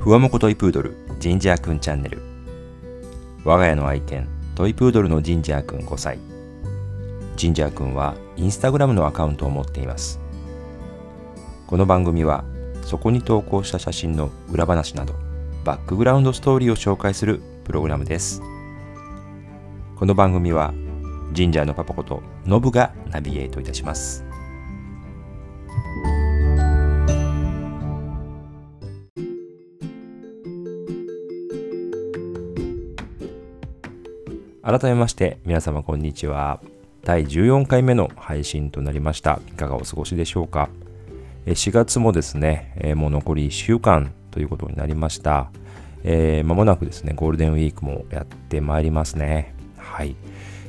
ふわもこトイプードルジンジャーくんチャンネル。我が家の愛犬トイプードルのジンジャーくん5歳ジンジャーくんはインスタグラムのアカウントを持っています。この番組はそこに投稿した写真の裏話などバックグラウンドストーリーを紹介するプログラムです。この番組はジンジャーのパパことノブがナビゲートいたします。改めまして皆様こんにちは第14回目の配信となりましたいかがお過ごしでしょうか？4月もですねもう残り1週間ということになりましたえー、間もなくですね、ゴールデンウィークもやってまいりますね。はい。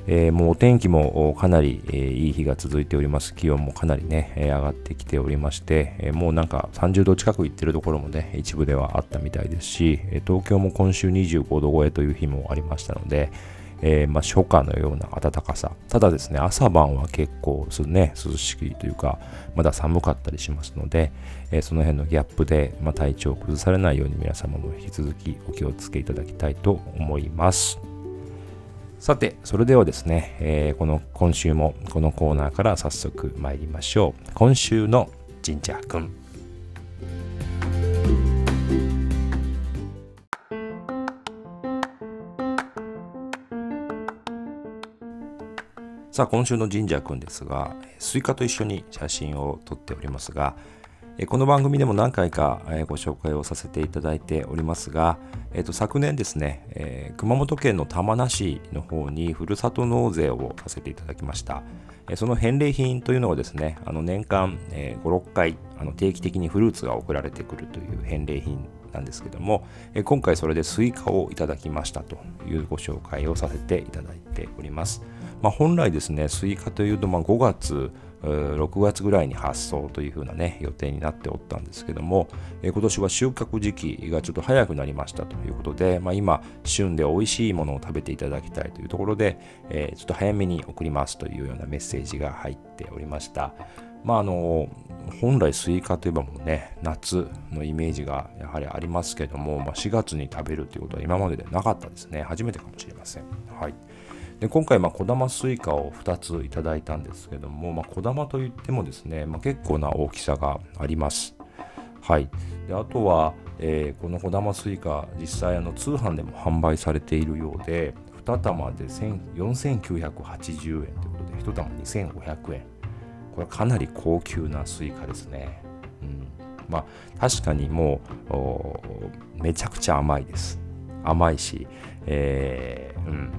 えー、もうお天気もかなり、えー、いい日が続いております。気温もかなりね、えー、上がってきておりまして、えもうなんか30度近くいってるところもね、一部ではあったみたいですし、東京も今週25度超えという日もありましたので、えー、まあ、初夏のような暖かさ。ただですね、朝晩は結構ね、涼しいというか、まだ寒かったりしますので、えー、その辺のギャップで、まあ、体調を崩されないように皆様も引き続きお気をつけいただきたいと思います。さて、それではですね、えー、この今週もこのコーナーから早速参りましょう。今週のジンジャーくん。さあ今週のジンジャーくんですがスイカと一緒に写真を撮っておりますがこの番組でも何回かご紹介をさせていただいておりますが、えー、と昨年ですね、えー、熊本県の玉名市の方にふるさと納税をさせていただきました。その返礼品というのはですね、あの年間、5、6回あの定期的にフルーツが送られてくるという返礼品なんですけども、今回それでスイカをいただきましたというご紹介をさせていただいております。まあ、本来ですね、スイカというとま5月、6月ぐらいに発送というふうなね、予定になっておったんですけども、え今年は収穫時期がちょっと早くなりましたということで、まあ、今、旬で美味しいものを食べていただきたいというところで、え、ちょっと早めに送りますというようなメッセージが入っておりました。まああの本来スイカといえばもうね夏のイメージがやはりありますけども、まあ、4月に食べるということは今まででなかったですね。初めてかもしれません。はい。で今回、まあ、小玉スイカを2ついただいたんですけども、まあ、小玉といってもですね、まあ、結構な大きさがあります。はい。であとは、えー、この小玉スイカ実際あの通販でも販売されているようで2玉で4980円ということで1玉2500円。これかなり高級なスイカですね。うん、まあ確かにもうめちゃくちゃ甘いです。甘いし、えー、うん、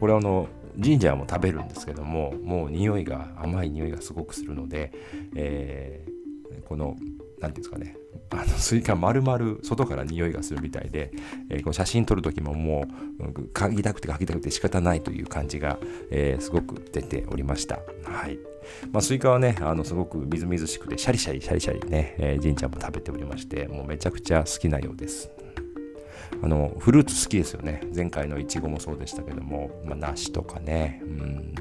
これあのジンジャーも食べるんですけどももう匂いが甘い匂いがすごくするので、えー、この何ていうんですかねあのスイカ丸々外から匂いがするみたいで、えー、こう写真撮る時ももう嗅ぎたくて嗅ぎたくて仕方ないという感じが、えー、すごく出ておりました。はい。まあ、スイカはね、あのすごくみずみずしくて、シャリシャリシャリシャリね、えー、じんちゃんも食べておりまして、もうめちゃくちゃ好きなようです。あのフルーツ好きですよね。前回のいちごもそうでしたけども、まあ、梨とかね、うん。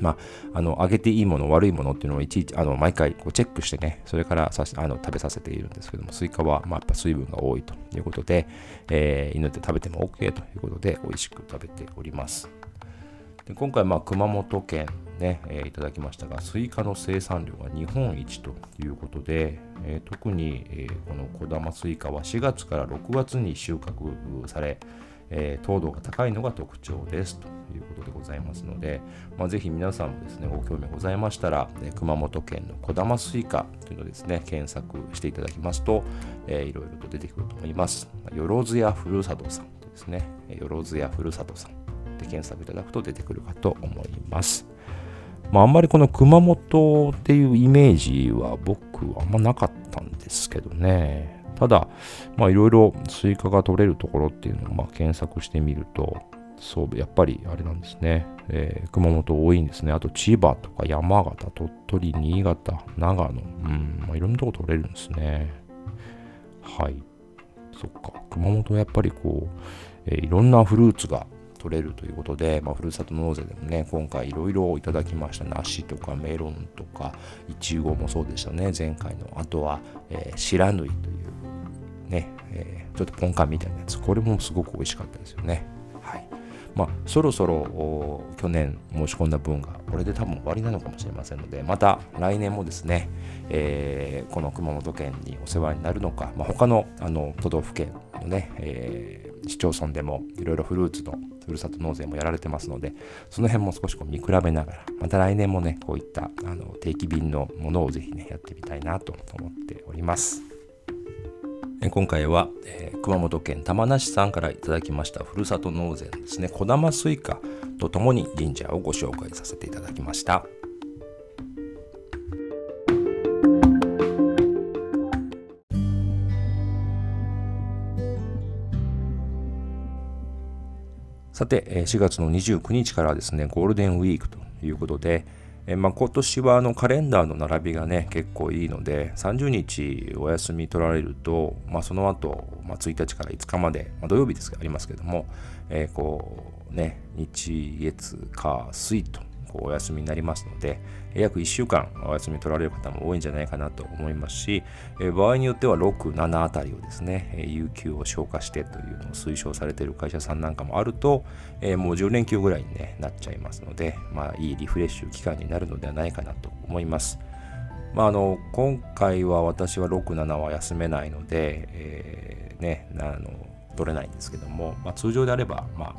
まあ、あの、あげていいもの、悪いものっていうのをいちいち、あの、毎回こうチェックしてね、それからさあの食べさせているんですけども、スイカは、まあ、やっぱ水分が多いということで、えー、犬で食べても OK ということで、美味しく食べております。で今回、まあ、熊本県ね、えー、いただきましたが、スイカの生産量が日本一ということで、えー、特に、えー、この小玉スイカは4月から6月に収穫され、え、糖度が高いのが特徴ですということでございますので、まあ、ぜひ皆さんもですね、ご興味ございましたら、え熊本県の小玉スイカというのをですね、検索していただきますと、えー、いろいろと出てくると思います。よろずやふるさとさんとですね、よろずやふるさとさんで検索いただくと出てくるかと思います。まあ、あんまりこの熊本っていうイメージは僕はあんまなかったんですけどね。ただ、まあいろいろスイカが取れるところっていうのをまあ検索してみると、そう、やっぱりあれなんですね。えー、熊本多いんですね。あと千葉とか山形、鳥取、新潟、長野、うん、まあ、いろんなとこ取れるんですね。はい。そっか。熊本はやっぱりこう、えー、いろんなフルーツが取れるということで、まあ、ふるさと納税でもね、今回いろいろいただきました。梨とかメロンとか、いちごもそうでしたね、前回の。あとは、えー、白縫いというね、えー、ちょっとポンカンみたいなやつこれもすごく美味しかったですよねはいまあ、そろそろ去年申し込んだ分がこれで多分終わりなのかもしれませんのでまた来年もですね、えー、この熊本県にお世話になるのか、まあ、他のあの都道府県のね、えー、市町村でもいろいろフルーツのふるさと納税もやられてますのでその辺も少しこう見比べながらまた来年もねこういったあの定期便のものをぜひねやってみたいなと思っております。今回は、えー、熊本県玉名市さんからいただきましたふるさと納税のですね小玉スイカとともにジンジャーをご紹介させていただきましたさて4月の29日からですねゴールデンウィークということでえまあ、今年はあのカレンダーの並びがね結構いいので30日お休み取られると、まあ、その後、まあ、1日から5日まで、まあ、土曜日ですがありますけども、えー、こうね日月火水とこうお休みになりますので、約1週間お休み取られる方も多いんじゃないかなと思いますし、場合によっては6、7あたりをですね、有給を消化してというのを推奨されている会社さんなんかもあると、もう10連休ぐらいに、なっちゃいますので、まあ、いいリフレッシュ期間になるのではないかなと思います。まあ、あの今回は私は6、7は休めないので、えー、ね、あの取れないんですけども、まあ、通常であれば、まあ、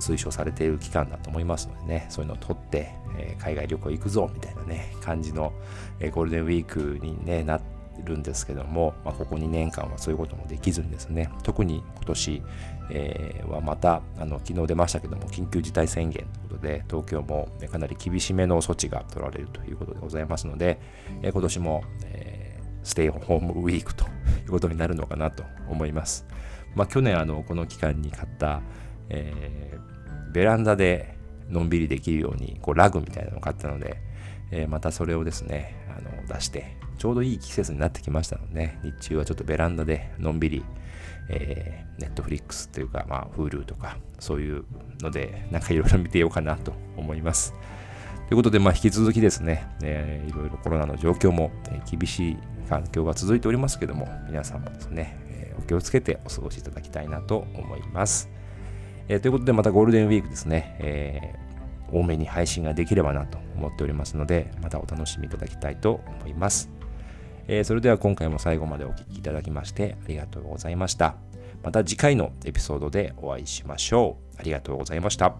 推奨されている期間だと思いますのでね、そういうのを取って、え、海外旅行行くぞみたいなね、感じの、え、ゴールデンウィークに、ね、なってるんですけども、まあ、ここ2年間はそういうこともできずにですね、特に今年、えー、はまたあの昨日出ましたけども、緊急事態宣言ということで、東京も、ね、かなり厳しめの措置が取られるということでございますので、えー、今年も、えー、ステイホームウィークということになるのかなと思います。まあ、去年あのこの期間に買った、えー、ベランダでのんびりできるようにこうラグみたいなのを買ったので、えー、またそれをですねあの出してちょうどいい季節になってきましたので、ね、日中はちょっとベランダでのんびり、えー、ネットフリックスというか、まあ、Hulu とかそういうのでなんかいろいろ見てようかなと思います。ということで、まあ、引き続きですね、えー、いろいろコロナの状況も、厳しい環境が続いておりますけども、皆さんもですね、え、お気をつけてお過ごしいただきたいなと思います。えー、ということで、またゴールデンウィークですね、えー、多めに配信ができればなと思っておりますので、またお楽しみいただきたいと思います。えー、それでは今回も最後までお聴きいただきましてありがとうございました。また次回のエピソードでお会いしましょう。ありがとうございました。